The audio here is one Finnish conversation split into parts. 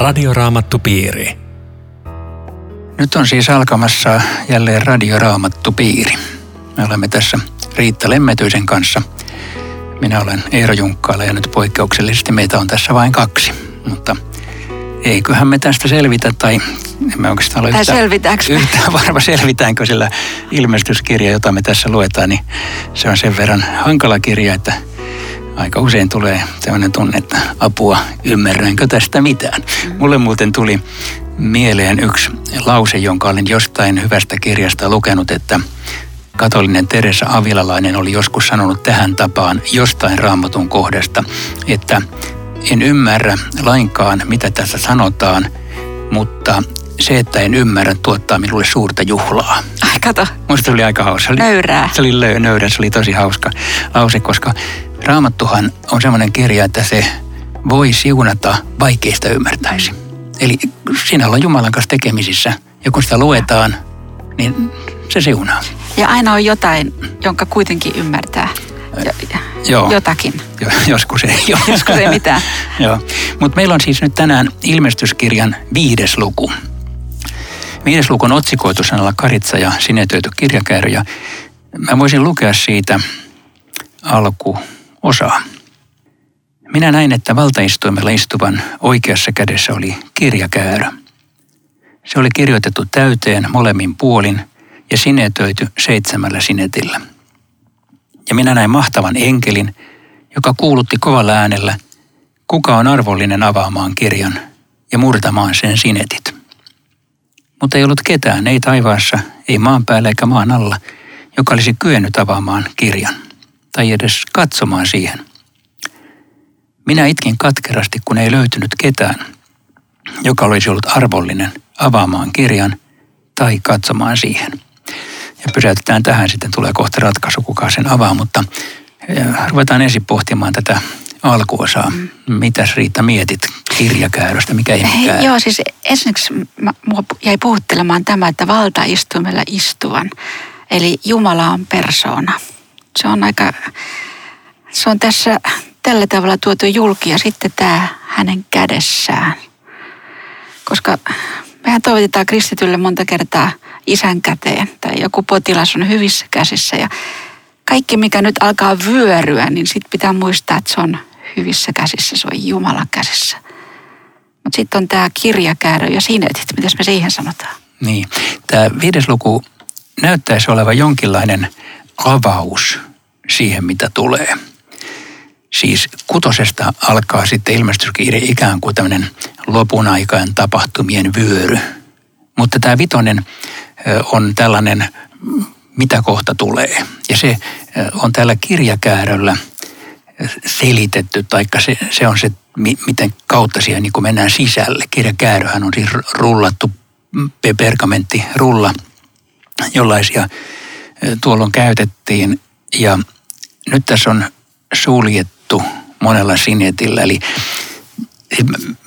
Radioraamattupiiri. Nyt on siis alkamassa jälleen Radioraamattupiiri. Me olemme tässä Riitta Lemmetyisen kanssa. Minä olen Eero Junkkaala ja nyt poikkeuksellisesti meitä on tässä vain kaksi. Mutta eiköhän me tästä selvitä tai emme oikeastaan ole yhtään, selvitäänkö yhtään varma selvitäänkö, sillä ilmestyskirja, jota me tässä luetaan, niin se on sen verran hankala kirja, että aika usein tulee sellainen tunne, että apua, ymmärränkö tästä mitään. Mulle muuten tuli mieleen yksi lause, jonka olin jostain hyvästä kirjasta lukenut, että katolinen Teresa Avilalainen oli joskus sanonut tähän tapaan jostain raamatun kohdasta, että en ymmärrä lainkaan, mitä tässä sanotaan, mutta se, että en ymmärrä, tuottaa minulle suurta juhlaa. Kato. Musta se oli aika hauska. Nöyrää. Se oli lö, nöyrää, se oli tosi hauska lause, koska Raamattuhan on semmoinen kirja, että se voi siunata vaikeista ymmärtäisi. Eli siinä ollaan Jumalan kanssa tekemisissä ja kun sitä luetaan, niin se siunaa. Ja aina on jotain, jonka kuitenkin ymmärtää. Jo, Joo. Jotakin. Jo, joskus ei ole. joskus ei mitään. Joo. Mutta meillä on siis nyt tänään ilmestyskirjan viides luku. Viides luku on otsikoitu sanalla Karitsa ja sinetöity kirjakäärö. Ja mä voisin lukea siitä alkuosaa. Minä näin, että valtaistuimella istuvan oikeassa kädessä oli kirjakäärö. Se oli kirjoitettu täyteen molemmin puolin ja sinetöity seitsemällä sinetillä. Ja minä näin mahtavan enkelin, joka kuulutti kovalla äänellä, kuka on arvollinen avaamaan kirjan ja murtamaan sen sinetit. Mutta ei ollut ketään, ei taivaassa, ei maan päällä eikä maan alla, joka olisi kyennyt avaamaan kirjan tai edes katsomaan siihen. Minä itkin katkerasti, kun ei löytynyt ketään, joka olisi ollut arvollinen avaamaan kirjan tai katsomaan siihen. Ja pysäytetään tähän, sitten tulee kohta ratkaisu, kuka sen avaa, mutta ruvetaan ensin pohtimaan tätä alkuosaa. Mm. Mitäs Riitta mietit kirjakääröstä, mikä ihmekäärö? Joo, siis ensinnäksi mua jäi puhuttelemaan tämä, että valtaistuimella istuvan. Eli Jumala on persoona. Se on aika, se on tässä tällä tavalla tuotu julki ja sitten tämä hänen kädessään. Koska mehän toivotetaan kristitylle monta kertaa isän käteen tai joku potilas on hyvissä käsissä ja kaikki mikä nyt alkaa vyöryä, niin sitten pitää muistaa, että se on hyvissä käsissä, se on Jumalan käsissä. Mutta sitten on tämä kirjakäärö ja sinetit, mitäs me siihen sanotaan? Niin, tämä viides luku näyttäisi olevan jonkinlainen avaus siihen, mitä tulee. Siis kutosesta alkaa sitten ilmestyskirja ikään kuin tämmöinen lopun aikain tapahtumien vyöry. Mutta tämä vitonen on tällainen, mitä kohta tulee. Ja se on tällä kirjakääröllä selitetty, taikka se, se on se, miten kautta siihen niin mennään sisälle. Kirjakääröhän on siis rullattu pergamentti, rulla, jollaisia tuolloin käytettiin. Ja nyt tässä on suljettu monella sinetillä, eli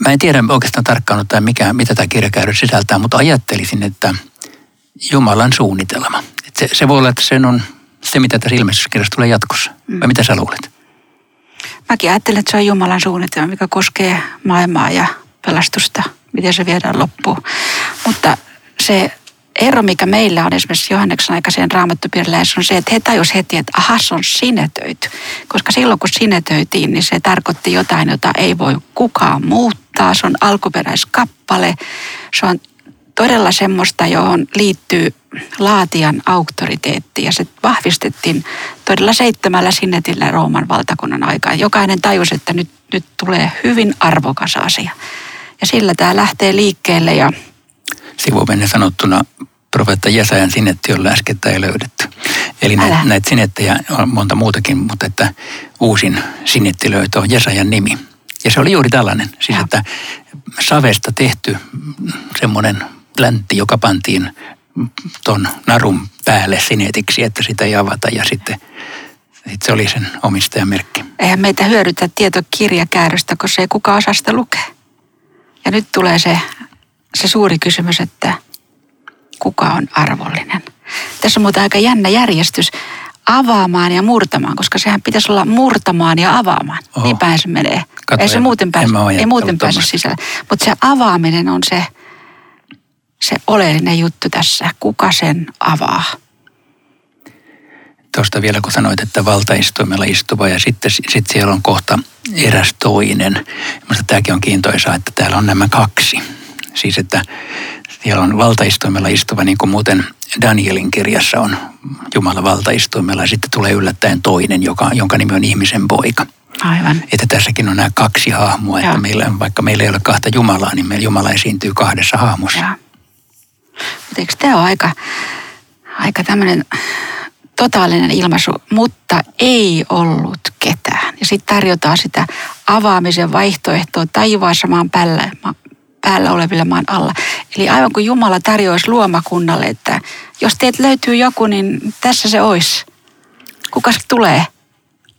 Mä en tiedä oikeastaan tarkkaan ottaen, mikä, mitä tämä kirjakäärö sisältää, mutta ajattelisin, että Jumalan suunnitelma. Että se, se voi olla, että sen on se, mitä tässä ilmestyskirjassa tulee jatkossa. Mm. Vai mitä sä luulet? Mäkin ajattelen, että se on Jumalan suunnitelma, mikä koskee maailmaa ja pelastusta, miten se viedään loppuun. Mutta se ero, mikä meillä on esimerkiksi Johanneksen aikaiseen raamattupiiriläisessä on se, että he tajus heti, että aha, se on sinetöity. Koska silloin kun sinetöitiin, niin se tarkoitti jotain, jota ei voi kukaan muuttaa. Se on alkuperäiskappale. Se on todella semmoista, johon liittyy laatian auktoriteetti ja se vahvistettiin todella seitsemällä sinetillä Rooman valtakunnan aikaan. Jokainen tajusi, että nyt, nyt tulee hyvin arvokas asia. Ja sillä tämä lähtee liikkeelle ja sivumennen sanottuna profeetta Jesajan sinetti on äskettäin löydetty. Eli näitä, näitä sinettejä on monta muutakin, mutta että uusin sinettilöytö on Jesajan nimi. Ja se oli juuri tällainen, siis ja. että savesta tehty semmoinen pläntti, joka pantiin ton narun päälle sinetiksi, että sitä ei avata ja sitten, sitten se oli sen omistajan merkki. Eihän meitä hyödytä tietokirjakääröstä, koska se ei kukaan osaa sitä lukea. Ja nyt tulee se, se suuri kysymys, että kuka on arvollinen. Tässä on muuten aika jännä järjestys. avaamaan ja murtamaan, koska sehän pitäisi olla murtamaan ja avaamaan. Oho. Niin päin se menee. Kato, ei se en, muuten pääse, ei muuten pääse sisälle. Mutta se avaaminen on se, se oleellinen juttu tässä. Kuka sen avaa? Tuosta vielä kun sanoit, että valtaistuimella istuva ja sitten sit siellä on kohta eräs toinen. Minusta tämäkin on kiintoisaa, että täällä on nämä kaksi. Siis että siellä on valtaistuimella istuva, niin kuin muuten Danielin kirjassa on Jumala valtaistuimella ja sitten tulee yllättäen toinen, joka, jonka nimi on ihmisen poika. Aivan. Että tässäkin on nämä kaksi hahmoa, että meillä, vaikka meillä ei ole kahta Jumalaa, niin meillä Jumala esiintyy kahdessa hahmossa. Joo. Mutta eikö tämä ole aika, aika tämmöinen totaalinen ilmaisu, mutta ei ollut ketään. Ja sitten tarjotaan sitä avaamisen vaihtoehtoa taivaassa maan päällä, päällä oleville maan alla. Eli aivan kuin Jumala tarjoaisi luomakunnalle, että jos teet löytyy joku, niin tässä se olisi. Kuka se tulee?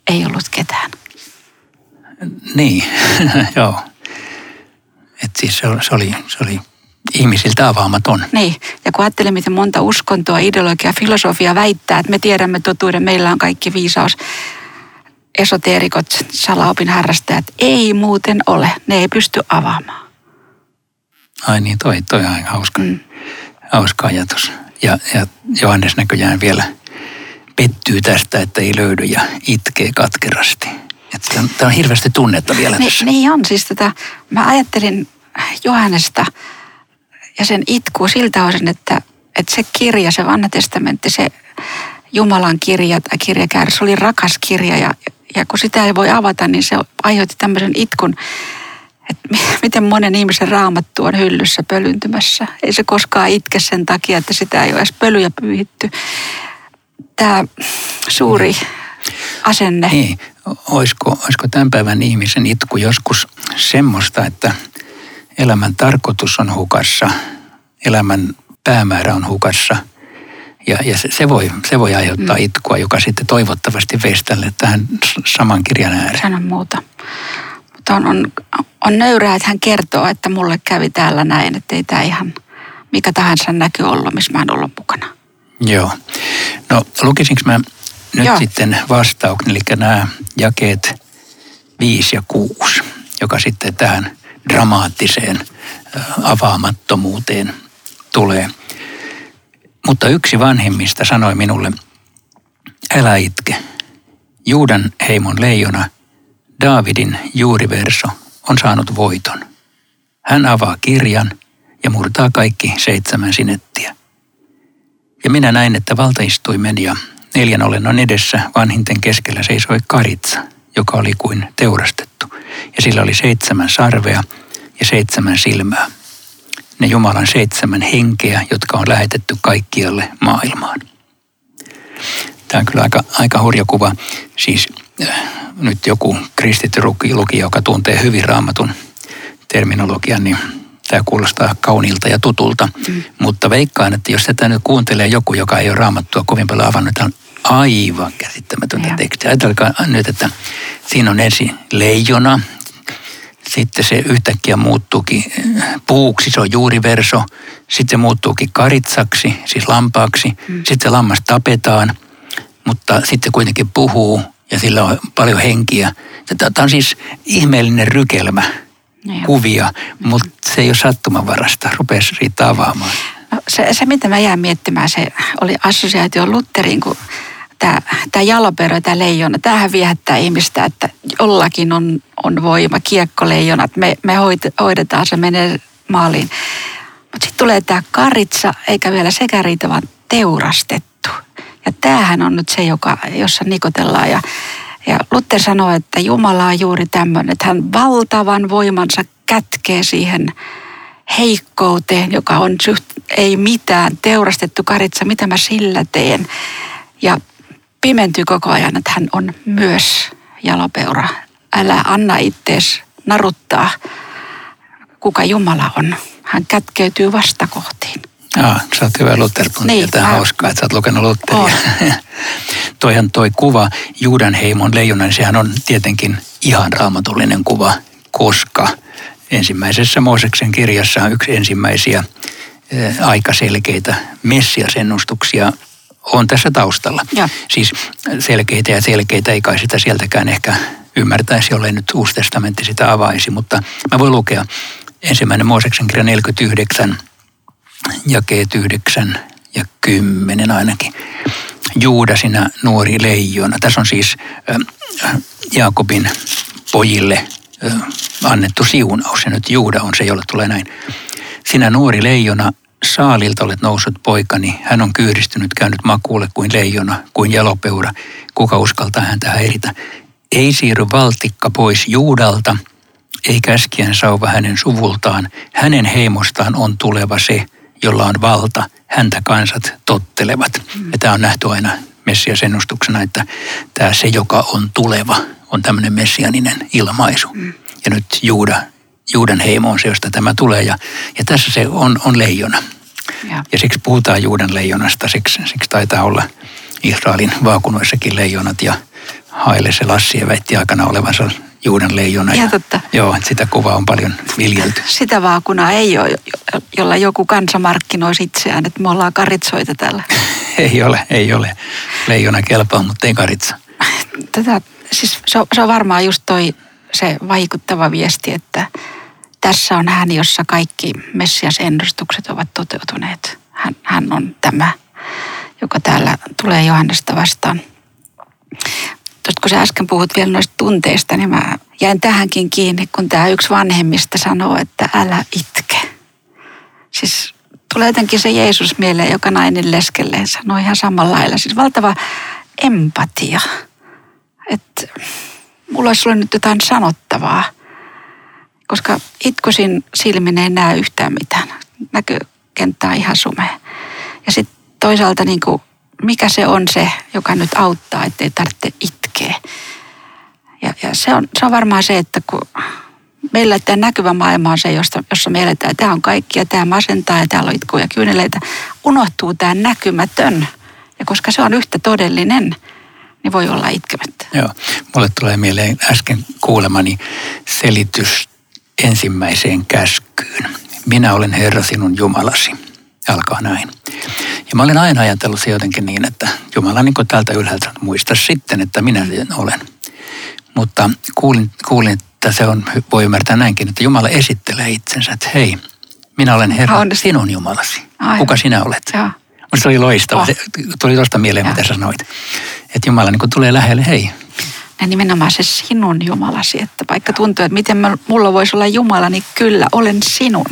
Ei ollut ketään. Niin, joo. Että siis se, oli, se oli ihmisiltä avaamaton. Niin, ja kun ajattelee, miten monta uskontoa, ideologia, filosofia väittää, että me tiedämme totuuden, meillä on kaikki viisaus, esoteerikot, salaopin harrastajat, ei muuten ole. Ne ei pysty avaamaan. Ai niin, toi, toi on aika hauska, Mm. hauska ajatus. Ja, ja Johannes näköjään vielä pettyy tästä, että ei löydy ja itkee katkerasti. Tämä on, hirveästi tunnetta vielä Niin, tässä. niin on, siis tota, mä ajattelin Johannesta ja sen itkuu siltä osin, että, että se kirja, se vanha testamentti, se Jumalan kirja tai kirjakäärä, se oli rakas kirja ja, ja kun sitä ei voi avata, niin se aiheutti tämmöisen itkun, että mi- miten monen ihmisen raamattu on hyllyssä pölyntymässä. Ei se koskaan itke sen takia, että sitä ei ole edes pölyjä pyyhitty. Tämä suuri asenne. Niin, olisiko, olisiko tämän päivän ihmisen itku joskus semmoista, että elämän tarkoitus on hukassa, elämän päämäärä on hukassa. Ja, ja se, se, voi, se voi aiheuttaa mm. itkua, joka sitten toivottavasti veisi tälle tähän saman kirjan ääreen. sano muuta. Mutta on, on, on nöyrää, että hän kertoo, että mulle kävi täällä näin, että ei tämä ihan mikä tahansa näky ollut, missä mä en ollut mukana. Joo. No lukisinko mä nyt. Joo. sitten vastauksen, eli nämä jakeet 5 ja 6, joka sitten tähän dramaattiseen avaamattomuuteen tulee. Mutta yksi vanhemmista sanoi minulle, älä itke. Juudan heimon leijona, Daavidin juuriverso, on saanut voiton. Hän avaa kirjan ja murtaa kaikki seitsemän sinettiä. Ja minä näin, että valtaistuimen ja neljän olennon edessä vanhinten keskellä seisoi karitsa, joka oli kuin teurastettu. Ja sillä oli seitsemän sarvea ja seitsemän silmää. Ne Jumalan seitsemän henkeä, jotka on lähetetty kaikkialle maailmaan. Tämä on kyllä aika, aika hurja kuva. Siis äh, nyt joku kristitty luki- lukija, joka tuntee hyvin raamatun terminologian, niin tämä kuulostaa kauniilta ja tutulta. Mm. Mutta veikkaan, että jos tätä nyt kuuntelee joku, joka ei ole raamattua kovin paljon avannut, aivan käsittämätöntä Joo. tekstiä. Ajatelkaa nyt, että siinä on ensin leijona, sitten se yhtäkkiä muuttuukin äh, puuksi, se on juuriverso. Sitten se muuttuukin karitsaksi, siis lampaaksi. Mm. Sitten lammas tapetaan, mutta sitten kuitenkin puhuu ja sillä on paljon henkiä. Tämä on siis ihmeellinen rykelmä Niin. kuvia, mutta se ei ole sattumanvarasta. Rupesi riittää avaamaan. No, se, se, mitä mä jään miettimään, se oli assosiaatio Lutteriin, kun tämä, tämä jalopero, tämä leijona, tämähän viehättää ihmistä, että jollakin on, on voima, kiekkoleijonat, me, me hoit- hoidetaan, se menee maaliin. Mutta sitten tulee tämä karitsa, eikä vielä sekä riitä, vaan teurastettu. Ja tämähän on nyt se, joka, jossa nikotellaan. Ja, ja Luther sanoo, että Jumala on juuri tämmöinen, että hän valtavan voimansa kätkee siihen heikkouteen, joka on ei mitään, teurastettu karitsa, mitä mä sillä teen. Ja pimentyy koko ajan, että hän on myös jalopeura. Älä anna ittees naruttaa, kuka Jumala on. Hän kätkeytyy vastakohtiin. Ah, sä oot hyvä luther Niin, niin, Tämä on mä- hauskaa, että sä oot lukenut Lutheria. Toihan toi kuva Juudan heimon leijona, niin sehän on tietenkin ihan raamatullinen kuva, koska ensimmäisessä Mooseksen kirjassa on yksi ensimmäisiä eh, aika selkeitä messiasennustuksia on tässä taustalla. Ja. Siis selkeitä ja selkeitä, ei kai sitä sieltäkään ehkä ymmärtäisi, jollei nyt Uusi testamentti sitä avaisi, mutta mä voin lukea ensimmäinen Mooseksen kirja 49, jakeet 9 ja 10 ainakin. Juuda, sinä nuori leijona. Tässä on siis Jaakobin pojille annettu siunaus. Ja nyt Juuda on se, jolle tulee näin. Sinä nuori leijona, saalilta olet noussut poikani. Hän on kyyristynyt, käynyt makuulle kuin leijona, kuin jalopeura. Kuka uskaltaa häntä häiritä? Ei siirry valtikka pois Juudalta, ei käskien sauva hänen suvultaan. Hänen heimostaan on tuleva se, jolla on valta. Häntä kansat tottelevat. Ja tämä on nähty aina Messias ennustuksena, että tämä se, joka on tuleva, on tämmöinen messianinen ilmaisu. Ja nyt Juuda, Juudan heimo on se, josta tämä tulee. Ja, ja tässä se on, on leijona. Ja. Ja siksi puhutaan Juudan leijonasta, siksi, siksi taitaa olla Israelin vaakunoissakin leijonat ja Haile Selassie väitti aikana olevansa Juudan leijona. Ihan totta. Joo, että sitä kuvaa on paljon viljelty. Sitä vaakunaa ei ole, jo- jolla joku kansa markkinoisi itseään, että me ollaan karitsoita täällä. Ei ole, ei ole. Leijona kelpaa, mutta ei karitsa. Tätä, siis se, on, se on varmaan just toi se vaikuttava viesti, että tässä on hän, jossa kaikki Messias-ennustukset ovat toteutuneet. Hän, hän on tämä, joka täällä tulee Johannesta vastaan. Tuosta kun sä äsken puhut vielä noista tunteista, niin mä jäin tähänkin kiinni, kun tämä yksi vanhemmista sanoo, että älä itke. Siis tulee jotenkin se Jeesus mieleen, joka nainen leskelleen sanoi ihan samalla lailla. Siis valtava empatia. Että mulla olisi sulle nyt jotain sanottavaa, koska itkusin silmin ei näe yhtään mitään. Näkökenttä on ihan sumea. Ja sitten toisaalta niin kuin, mikä se on se, joka nyt auttaa, ettei tarvitse itkeä. Ja, ja se, on, se on varmaan se, että kun meillä tämä näkyvä maailma on se, josta, jossa me eletään, että tämä on kaikki ja tämä masentaa ja täällä on itkuja ja kyyneleitä, unohtuu tämä näkymätön. Ja koska se on yhtä todellinen, niin voi olla itkemättä. Joo. Mulle tulee mieleen äsken kuulemani selitys ensimmäiseen käskyyn. Minä olen Herra sinun Jumalasi. Alkaa näin. Ja mä olen aina ajatellut se jotenkin niin, että Jumala niin kuin täältä ylhäältä muista sitten, että minä sen olen. Mutta kuulin, kuulin, että se on, voi ymmärtää näinkin, että Jumala esittelee itsensä, että hei, minä olen Herra sinun Jumalasi. Aivan. Kuka sinä olet? Joo. Mutta se oli loistava. Oh. Se tuli tuosta mieleen, mitä Joo. sä sanoit. Että Jumala niin tulee lähelle, hei, Ja nimenomaan se sinun Jumalasi, että vaikka tuntuu, että miten mä, mulla voisi olla Jumala, niin kyllä olen sinun.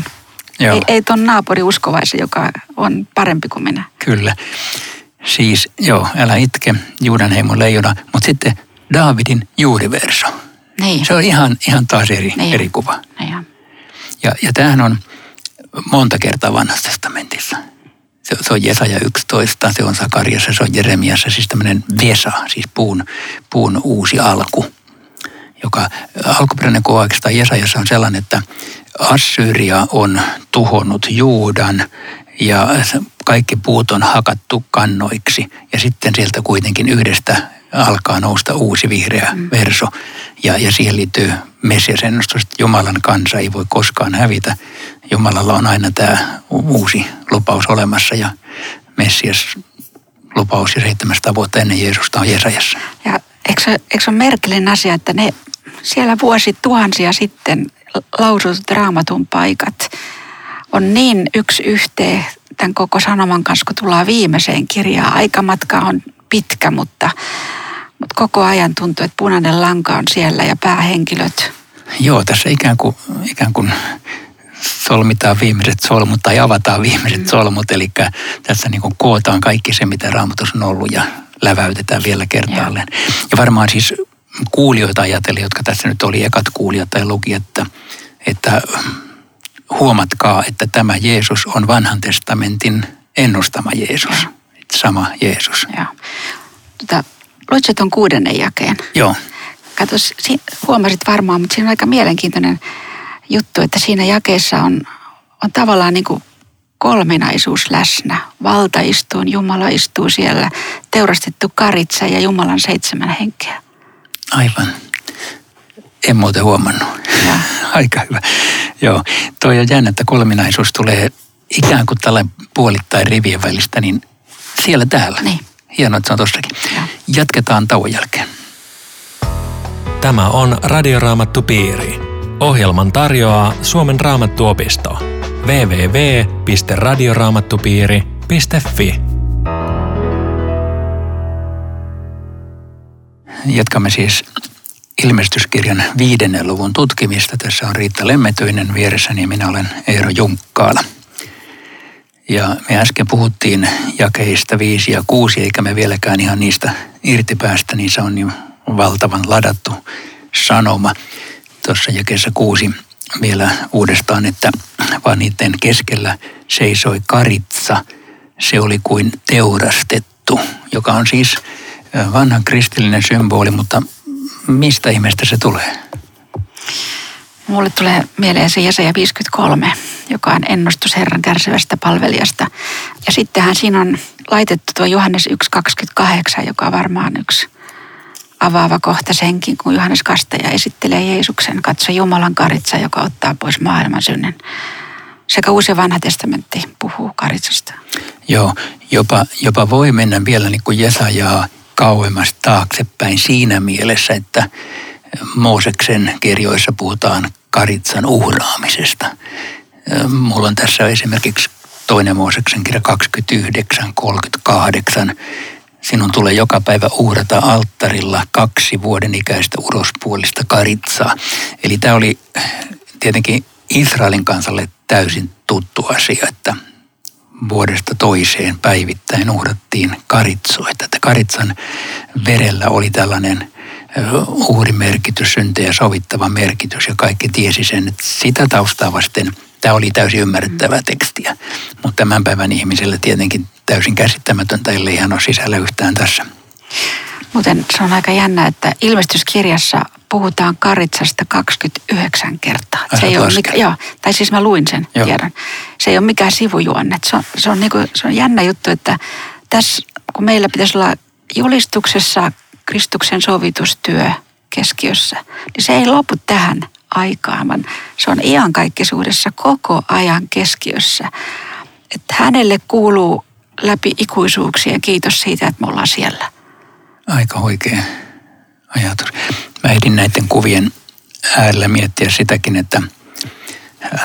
Joo. Ei, ei ton naapuri uskovaisen, joka on parempi kuin minä. Kyllä. Siis, joo, älä itke, Juudan heimon leijona, mutta sitten Daavidin juuriverso. Niin. Se on ihan, ihan taas eri, Niin. eri kuva. Niin. Ja, ja tämähän on monta kertaa vanhassa testamentissa. Se, se on Jesaja 11, se on Sakariassa, se on Jeremiassa, siis tämmöinen Vesa, siis puun, puun uusi alku. Joka alkuperäinen kuva oikeastaan Jesajassa on sellainen, että Assyria on tuhonnut Juudan ja kaikki puut on hakattu kannoiksi. Ja sitten sieltä kuitenkin yhdestä alkaa nousta uusi vihreä verso. Ja, ja siihen liittyy Messias-ennustus, että Jumalan kansa ei voi koskaan hävitä. Jumalalla on aina tämä uusi lupaus olemassa ja Messias lupaus ja 700 vuotta ennen Jeesusta on Jesajassa. Ja eikö eikö ole merkillinen asia, että ne siellä vuosi tuhansia sitten lausutut raamatun paikat on niin yksi yhteen tämän koko sanoman kanssa, kun tullaan viimeiseen kirjaan. Aikamatka on pitkä, mutta, mutta koko ajan tuntuu, että punainen lanka on siellä ja päähenkilöt. Joo, tässä ikään kuin, ikään kuin solmitaan viimeiset solmut tai avataan viimeiset solmut. Eli tässä niin kuin kootaan kaikki se, mitä raamatus on ollut ja läväytetään vielä kertaalleen. Ja varmaan siis kuulijoita ajatellen, jotka tässä nyt oli ekat kuulijat tai luki, että, että huomatkaa, että tämä Jeesus on vanhan testamentin ennustama Jeesus. Että Sama Jeesus. Tota, luitko tuon kuudennen jakeen? Joo, Kato, si- huomasit varmaan, mutta siinä on aika mielenkiintoinen juttu, että siinä jakeessa on, on tavallaan niin kuin kolminaisuus läsnä. Valta istuu, Jumala istuu siellä, teurastettu karitsa ja Jumalan seitsemän henkeä. aivan. En muuten huomannut. Joo. Aika hyvä. Joo, toi on jännä, että kolminaisuus tulee ikään kuin tällä puolittain rivien välistä, niin siellä täällä. Niin. Hienoa, että se on tossakin. Joo. Jatketaan tauon jälkeen. Tämä on Radioraamattu Piiri. Ohjelman tarjoaa Suomen raamattuopisto. www.radioraamattupiiri.fi Jatkamme siis ilmestyskirjan viidennen luvun tutkimista. Tässä on Riitta Lemmetyinen vieressäni ja minä olen Eero Junkkaala. Ja me äsken puhuttiin jakeista viisi ja kuusi, eikä me vieläkään ihan niistä irti päästä, niin se on niin valtavan ladattu sanoma. Tuossa jakeessa kuusi vielä uudestaan, että vaan niiden keskellä seisoi karitsa. Se oli kuin teurastettu, joka on siis vanhan kristillinen symboli, mutta mistä ihmeestä se tulee? Mulle tulee mieleen se Jesaja 53, joka on ennustus Herran kärsivästä palvelijasta. Ja sittenhän siinä on laitettu tuo Johannes 1.28, joka on varmaan yksi avaava kohta senkin, kun Johannes Kastaja esittelee Jeesuksen. Katso Jumalan karitsa, joka ottaa pois maailman synnen. Sekä uusi vanha testamentti puhuu karitsasta. Joo, jopa, jopa voi mennä vielä niin kuin Jesajaa kauemmas taaksepäin siinä mielessä, että Mooseksen kirjoissa puhutaan karitsan uhraamisesta. Mulla on tässä esimerkiksi toinen Mooseksen kirja 29, 38. Sinun tulee joka päivä uhrata alttarilla kaksi vuoden ikäistä urospuolista karitsaa. Eli tämä oli tietenkin Israelin kansalle täysin tuttu asia, että vuodesta toiseen päivittäin uhrattiin karitsoita. Että karitsan verellä oli tällainen uhrimerkitys, syntejä sovittava merkitys ja kaikki tiesi sen, että sitä taustaa vasten tämä oli täysin ymmärrettävää tekstiä. Mutta tämän päivän ihmisille tietenkin täysin käsittämätöntä, ellei ihan ole sisällä yhtään tässä. Muuten se on aika jännä, että ilmestyskirjassa puhutaan karitsasta 29 kertaa. Se ei ole mikä, joo, tai siis mä luin sen joo. tiedon. Se ei ole mikään sivujuonne. Se on, se, on niinku, se on jännä juttu, että tässä kun meillä pitäisi olla julistuksessa Kristuksen sovitustyö keskiössä, niin se ei lopu tähän aikaan, vaan se on iankaikkisuudessa koko ajan keskiössä. Että hänelle kuuluu läpi ikuisuuksia kiitos siitä, että me ollaan siellä. Aika oikein ajatus. Mä ehdin näiden kuvien äärellä miettiä sitäkin, että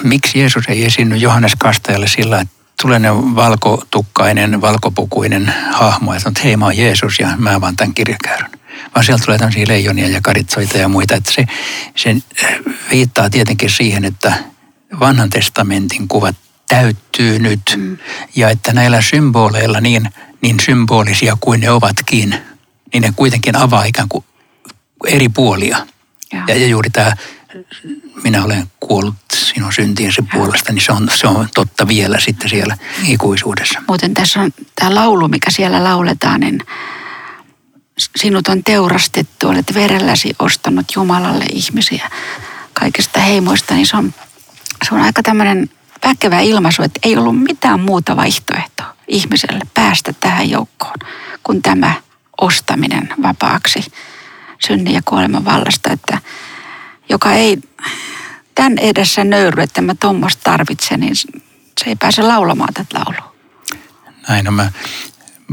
miksi Jeesus ei esiinny Johannes Kastajalle sillä, että tulee ne valkotukkainen, valkopukuinen hahmo että hei mä oon Jeesus ja mä vaan tämän kirjakäärön. Vaan sieltä tulee tämmöisiä leijonia ja karitsoita ja muita. Että se, se viittaa tietenkin siihen, että vanhan testamentin kuvat täyttyy nyt. Mm. Ja että näillä symboleilla niin, niin symbolisia kuin ne ovatkin, niin ne kuitenkin avaa ikään kuin eri puolia. Ja, ja juuri tämä minä olen kuollut sinun syntiesi puolesta, niin se on, se on totta vielä sitten siellä ikuisuudessa. Muuten tässä on tämä laulu, mikä siellä lauletaan, niin sinut on teurastettu, olet verelläsi ostanut Jumalalle ihmisiä kaikista heimoista, niin se on, se on aika tämmöinen väkevä ilmaisu, että ei ollut mitään muuta vaihtoehtoa ihmiselle päästä tähän joukkoon kuin tämä ostaminen vapaaksi synnin ja kuoleman vallasta, että joka ei tämän edessä nöyry, että mä tuommoista tarvitsen, niin se ei pääse laulamaan tätä laulua. Näin on. Mä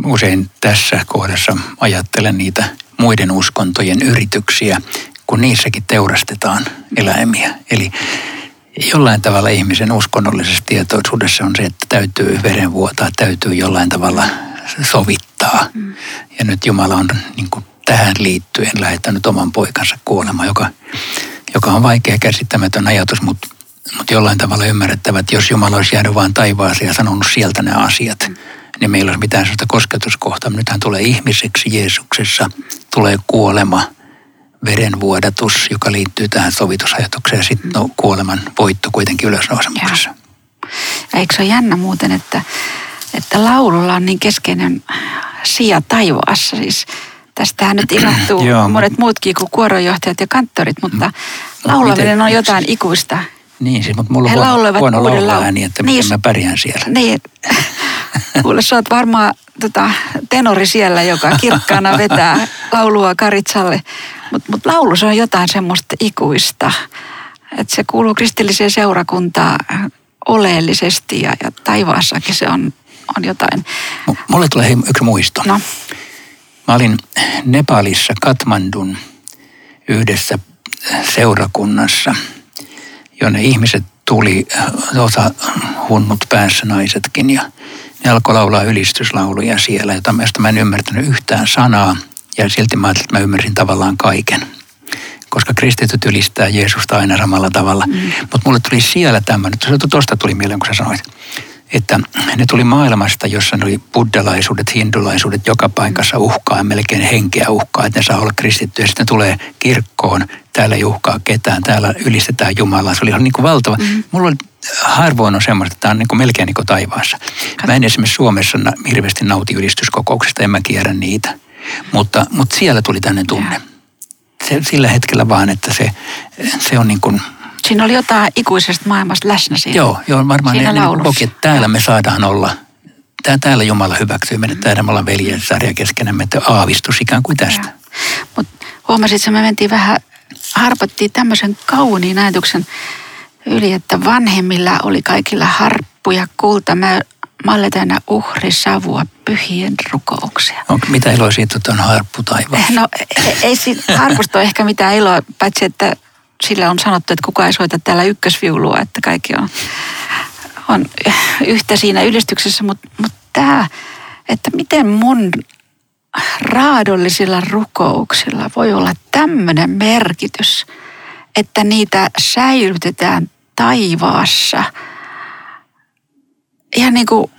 usein tässä kohdassa ajattelen niitä muiden uskontojen yrityksiä, kun niissäkin teurastetaan eläimiä. Eli jollain tavalla ihmisen uskonnollisessa tietoisuudessa on se, että täytyy verenvuotaa, täytyy jollain tavalla sovittaa. Mm. Ja nyt Jumala on niin kuin tähän liittyen lähettänyt oman poikansa kuolemaan, joka, joka on vaikea käsittämätön ajatus, mutta, mutta jollain tavalla ymmärrettävä, että jos Jumala olisi jäänyt vain taivaaseen ja sanonut sieltä nämä asiat, mm. Niin meillä olisi mitään sellaista kosketuskohtaa. Nyt hän tulee ihmiseksi Jeesuksessa, tulee kuolema, verenvuodatus, joka liittyy tähän sovitusajatukseen ja sitten no, kuoleman voitto kuitenkin ylösnousemuksessa. Eikö se ole jännä muuten, että, että laululla on niin keskeinen sija taivaassa. Siis Tästähän nyt ilahtuu Joo, monet muutkin kuin kuoronjohtajat ja kanttorit, mutta laulaminen on jotain ikuista. Niin, siis, mutta mulla on huono, huono laulaa ääni, että niin, miten mä pärjään siellä. Niin, kuule sä oot varmaan tota, tenori siellä, joka kirkkaana vetää laulua Karitsalle. Mutta mut laulu se on jotain semmoista ikuista. Että se kuuluu kristilliseen seurakuntaan oleellisesti ja, ja taivaassakin se on on jotain. M- mulle tulee yksi muisto. No, Mä olin Nepalissa Katmandun yhdessä seurakunnassa, jonne ihmiset tuli, osa hunnut päässä naisetkin, ja ne alkoi laulaa ylistyslauluja siellä, jota mä en ymmärtänyt yhtään sanaa, ja silti mä ajattelin, että mä ymmärsin tavallaan kaiken. Koska kristityt ylistää Jeesusta aina samalla tavalla. Mm. Mutta mulle tuli siellä tämmöinen, tuosta tuli mieleen, kun sä sanoit, että ne tuli maailmasta, jossa ne oli buddhalaisuudet, hindulaisuudet joka paikassa uhkaa ja melkein henkeä uhkaa, että ne saa olla kristittyjä. Sitten ne tulee kirkkoon, täällä ei uhkaa ketään, täällä ylistetään Jumalaa. Se oli ihan niin kuin valtava. Mm-hmm. Mulla oli harvoin on semmoista, että tämä on niin kuin melkein niin kuin taivaassa. Mä en esimerkiksi Suomessa hirveästi nauti ylistyskokouksista, en mä kierrä niitä. Mutta, mutta siellä tuli tänne tunne. Se, sillä hetkellä vaan, että se, se on niin kuin Siinä oli jotain ikuisesta maailmasta läsnä siinä. Joo, joo varmaan siinä ne, ne laulussa. koki, että täällä me saadaan olla. Tää, täällä Jumala hyväksyy meidät, täällä me ollaan veljensarja keskenämme, että aavistus ikään kuin tästä. Mutta huomasit, että me mentiin vähän, harpattiin tämmöisen kauniin ajatuksen yli, että vanhemmilla oli kaikilla harppuja, kulta, malle täynnä uhrisavua, pyhien rukouksia. Onko, mitä iloa siitä, että on harppu taivaassa? No ei, ei siitä harpusta ole ehkä mitään iloa, paitsi että sillä on sanottu, että kukaan ei soita täällä ykkösviulua, että kaikki on, on yhtä siinä ylistyksessä, mutta mut tämä, että miten mun raadollisilla rukouksilla voi olla tämmöinen merkitys, että niitä säilytetään taivaassa. Ihan niin kuin,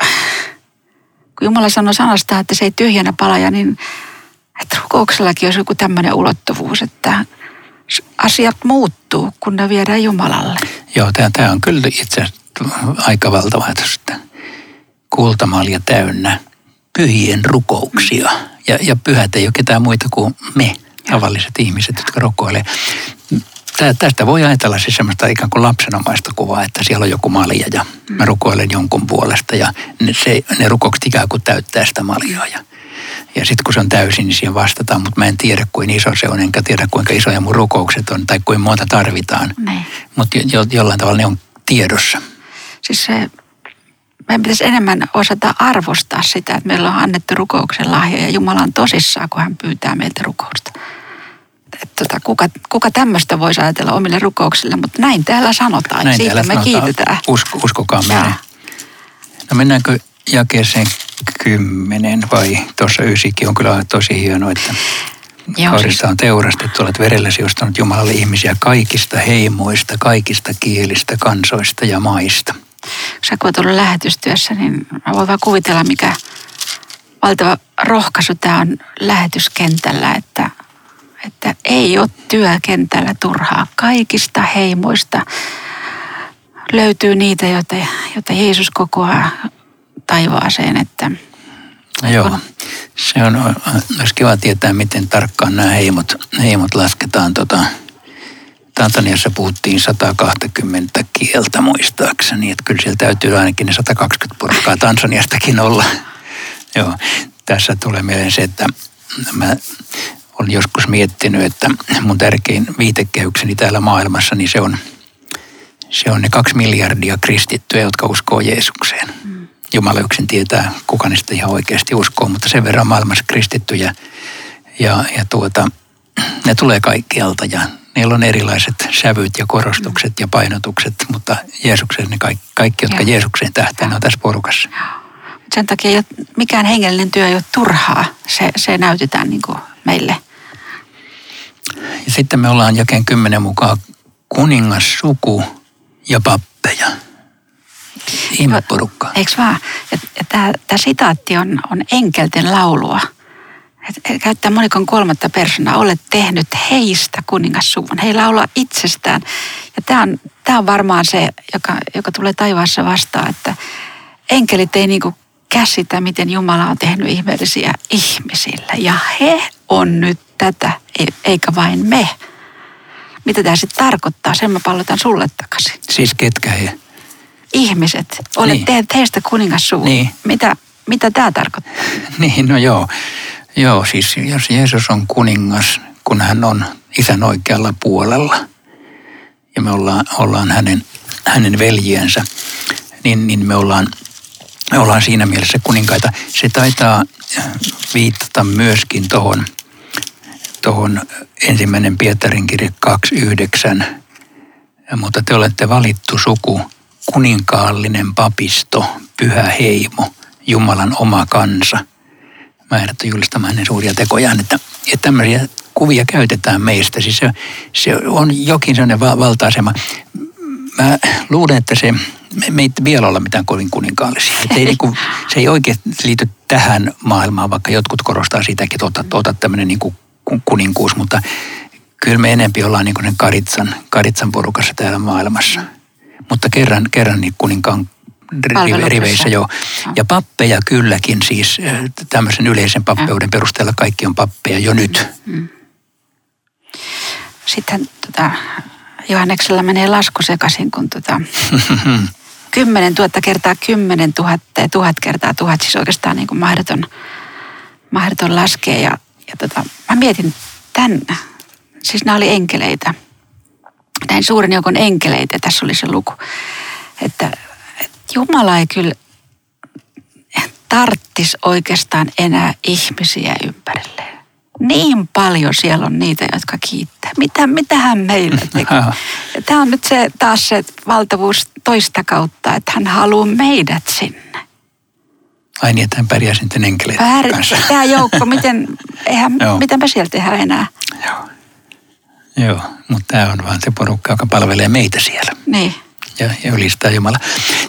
kun Jumala sanoi sanasta, että se ei tyhjänä palaja, niin että rukouksellakin olisi joku tämmöinen ulottuvuus, että asiat muuttuu, kun ne viedään Jumalalle. Joo, tämä on kyllä itse asiassa aika valtava ajatus, että kultamalja täynnä pyhien rukouksia. Ja, ja pyhät ei ole ketään muita kuin me, tavalliset ihmiset, jotka rukoilee. Tästä voi ajatella siis semmoista ikään kuin lapsenomaista kuvaa, että siellä on joku malja ja mä rukoilen jonkun puolesta ja ne, se, ne rukoukset ikään kuin täyttää sitä maljaa. Ja, ja sitten kun se on täysin, niin siihen vastataan, mutta mä en tiedä kuin iso se on, enkä tiedä kuinka isoja mun rukoukset on tai kuinka monta tarvitaan. Niin. Mutta jo, jollain tavalla ne on tiedossa. Siis se, meidän pitäisi enemmän osata arvostaa sitä, että meillä on annettu rukouksen lahja ja Jumala on tosissaan, kun hän pyytää meiltä rukousta. tota, kuka, kuka tämmöistä voisi ajatella omille rukouksille, mutta näin täällä sanotaan näin siitä me sanotaan. kiitetään. Usko, uskokaa meidän. No mennäänkö jakeeseen kymmenen vai tuossa ysikin on kyllä tosi hienoa, että Kaarissa on teurastettu, olet verelläsi ostanut Jumalalle ihmisiä kaikista heimoista, kaikista kielistä, kansoista ja maista. Sä kun olet ollut lähetystyössä, niin mä voin vaan kuvitella, mikä valtava rohkaisu tämä on lähetyskentällä, että, että ei ole työkentällä turhaa. Kaikista heimoista löytyy niitä, joita, joita Jeesus kokoaa taivaaseen, että Joo, se on myös kiva tietää, miten tarkkaan nämä heimot, heimot lasketaan. Tota, Tansaniassa puhuttiin 120 kieltä muistaakseni, että kyllä siellä täytyy ainakin ne 120 porukkaa Tansaniastakin olla. Joo, tässä tulee mieleen se, että mä olen joskus miettinyt, että mun tärkein viitekehykseni täällä maailmassa, niin se on, se on ne kaksi miljardia kristittyä, jotka uskoo Jeesukseen. Mm. Jumala yksin tietää, kuka niistä ihan oikeasti uskoo, mutta sen verran maailmassa kristittyjä. Ja, ja tuota, ne tulee kaikkialta ja niillä on erilaiset sävyt ja korostukset ja painotukset, mutta Jeesukseen ne kaikki, kaikki jotka ja. Jeesukseen tähtää, ne on tässä porukassa. Sen takia ei ole, mikään hengellinen työ ei ole turhaa. Se, se näytetään niin kuin meille. Ja sitten me ollaan jakeen kymmenen mukaan kuningas, suku ja pappeja. Ihmeporukka. Eikö vaan? Tämä sitaatti on, on enkelten laulua. Et käyttää monikon kolmatta persoonaa, olet tehnyt heistä kuningassuvun. He laulaa itsestään. Ja tämä on, on varmaan se, joka, joka tulee taivaassa vastaan, että enkelit ei niinku käsitä, miten Jumala on tehnyt ihmeellisiä ihmisille. Ja he on nyt tätä, e, eikä vain me. Mitä tämä sitten tarkoittaa? Sen mä pallotan sulle takaisin. Siis ketkä he? Ihmiset. Olet niin. tehnyt heistä kuningassuvun. Niin. Mitä, mitä tämä tarkoittaa? niin, no joo. Joo, siis jos Jeesus on kuningas, kun hän on isän oikealla puolella ja me ollaan, ollaan hänen, hänen veljiensä, niin, niin me ollaan me ollaan siinä mielessä kuninkaita. Se taitaa viittata myöskin tuohon tohon ensimmäinen Pietarin kirja 29. Mutta te olette valittu suku, kuninkaallinen papisto, pyhä heimo, Jumalan oma kansa. Määrätty julistamaan hänen suuria tekojaan, että, että tämmöisiä kuvia käytetään meistä. Siis se, se on jokin sellainen valta-asema. Mä luulen, että se, me ei vielä olla mitään kovin kuninkaallisia. Että ei, niin kuin, se ei oikein liity tähän maailmaan, vaikka jotkut korostaa sitäkin, että otat, otat tämmöinen niin kuninkuus, mutta kyllä me enempi ollaan niin kuin karitsan, karitsan porukassa täällä maailmassa. Mutta kerran, kerran niin kuninkaan riveissä jo. Ja pappeja kylläkin siis tämmöisen yleisen pappeuden perusteella kaikki on pappeja jo nyt. Mm. Sitten tota, Johanneksella menee lasku sekaisin, kun tota, 10 000 kertaa 10 000 ja tuhat kertaa tuhat, siis oikeastaan niin kuin mahdoton, mahdoton laskea. Ja, ja tota, mä mietin tämän, siis nämä oli enkeleitä. Näin suuren joukon enkeleitä, tässä oli se luku. Että, että Jumala ei kyllä tarttis oikeastaan enää ihmisiä ympärilleen niin paljon siellä on niitä, jotka kiittää. Mitä, mitähän meillä tekee? Tämä on nyt se, taas se valtavuus toista kautta, että hän haluaa meidät sinne. Ai niin, että hän pärjää sitten enkeleiden Pär, kanssa. Tämä joukko, miten, eihän, miten me siellä tehdään enää? Joo, Joo mutta tämä on vaan se porukka, joka palvelee meitä siellä. Niin. Ja, ja ylistää Jumala.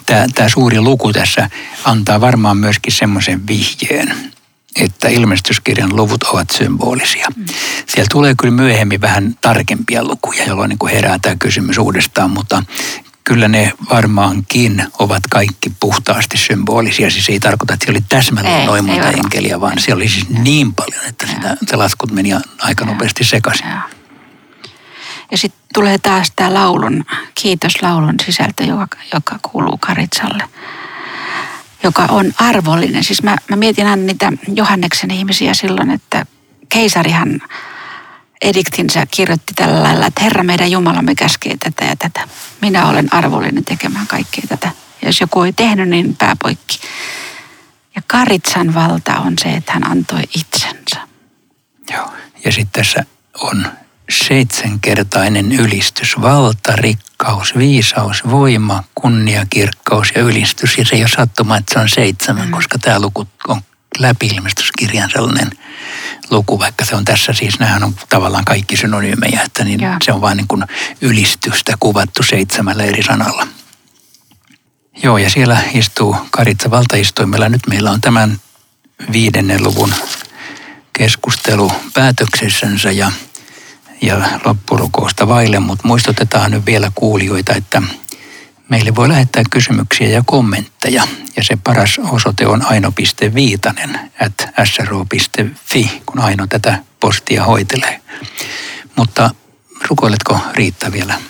Tämä, tämä suuri luku tässä antaa varmaan myöskin semmoisen vihjeen, että ilmestyskirjan luvut ovat symbolisia. Mm. Siellä tulee kyllä myöhemmin vähän tarkempia lukuja, jolloin niin kuin herää tämä kysymys uudestaan, mutta kyllä ne varmaankin ovat kaikki puhtaasti symbolisia. Siis ei tarkoita, että siellä oli täsmälleen noin monta enkeliä, vaan siellä oli siis niin paljon, että sitä, se laskut meni aika nopeasti sekaisin. Ja, ja sitten tulee taas tämä laulun, kiitoslaulun sisältö, joka, joka kuuluu Karitsalle joka on arvollinen. Siis mä, mä mietin aina niitä Johanneksen ihmisiä silloin, että keisarihan ediktinsä kirjoitti tällä lailla, että Herra meidän Jumalamme käskee tätä ja tätä. Minä olen arvollinen tekemään kaikkea tätä. Ja jos joku ei tehnyt, niin pääpoikki. Ja Karitsan valta on se, että hän antoi itsensä. Joo, ja sitten tässä on seitsemänkertainen ylistys, valta, rikkaus, viisaus, voima, kunnia, kirkkaus ja ylistys. Ja se ei ole sattuma, että se on seitsemän, mm. koska tämä luku on läpi ilmestyskirjan sellainen luku, vaikka se on tässä siis, nämähän on tavallaan kaikki synonyymejä, että niin se on vain niin kuin ylistystä kuvattu seitsemällä eri sanalla. Joo, ja siellä istuu Karitsa valtaistuimella. Nyt meillä on tämän viidennen luvun keskustelu päätöksessänsä ja ja loppurukousta vaille, mutta muistutetaan nyt vielä kuulijoita, että meille voi lähettää kysymyksiä ja kommentteja. Ja se paras osoite on aino.viitanen at sro.fi, kun Aino tätä postia hoitelee. Mutta rukoiletko Riitta vielä?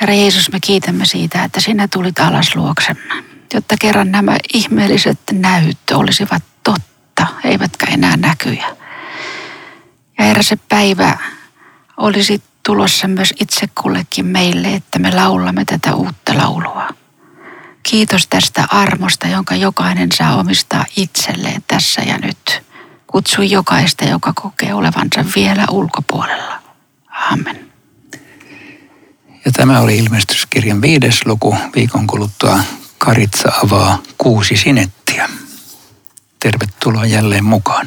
Herra Jeesus, me kiitämme siitä, että sinä tulit alas luoksemme, jotta kerran nämä ihmeelliset näyt olisivat totta, eivätkä enää näkyjä. Ja Herra, se päivä olisi tulossa myös itse kullekin meille, että me laulamme tätä uutta laulua. Kiitos tästä armosta, jonka jokainen saa omistaa itselleen tässä ja nyt. Kutsu jokaista, joka kokee olevansa vielä ulkopuolella. Amen. Ja tämä oli ilmestyskirjan viides luku. Viikon kuluttua Karitsa avaa kuusi sinettiä. Tervetuloa jälleen mukaan.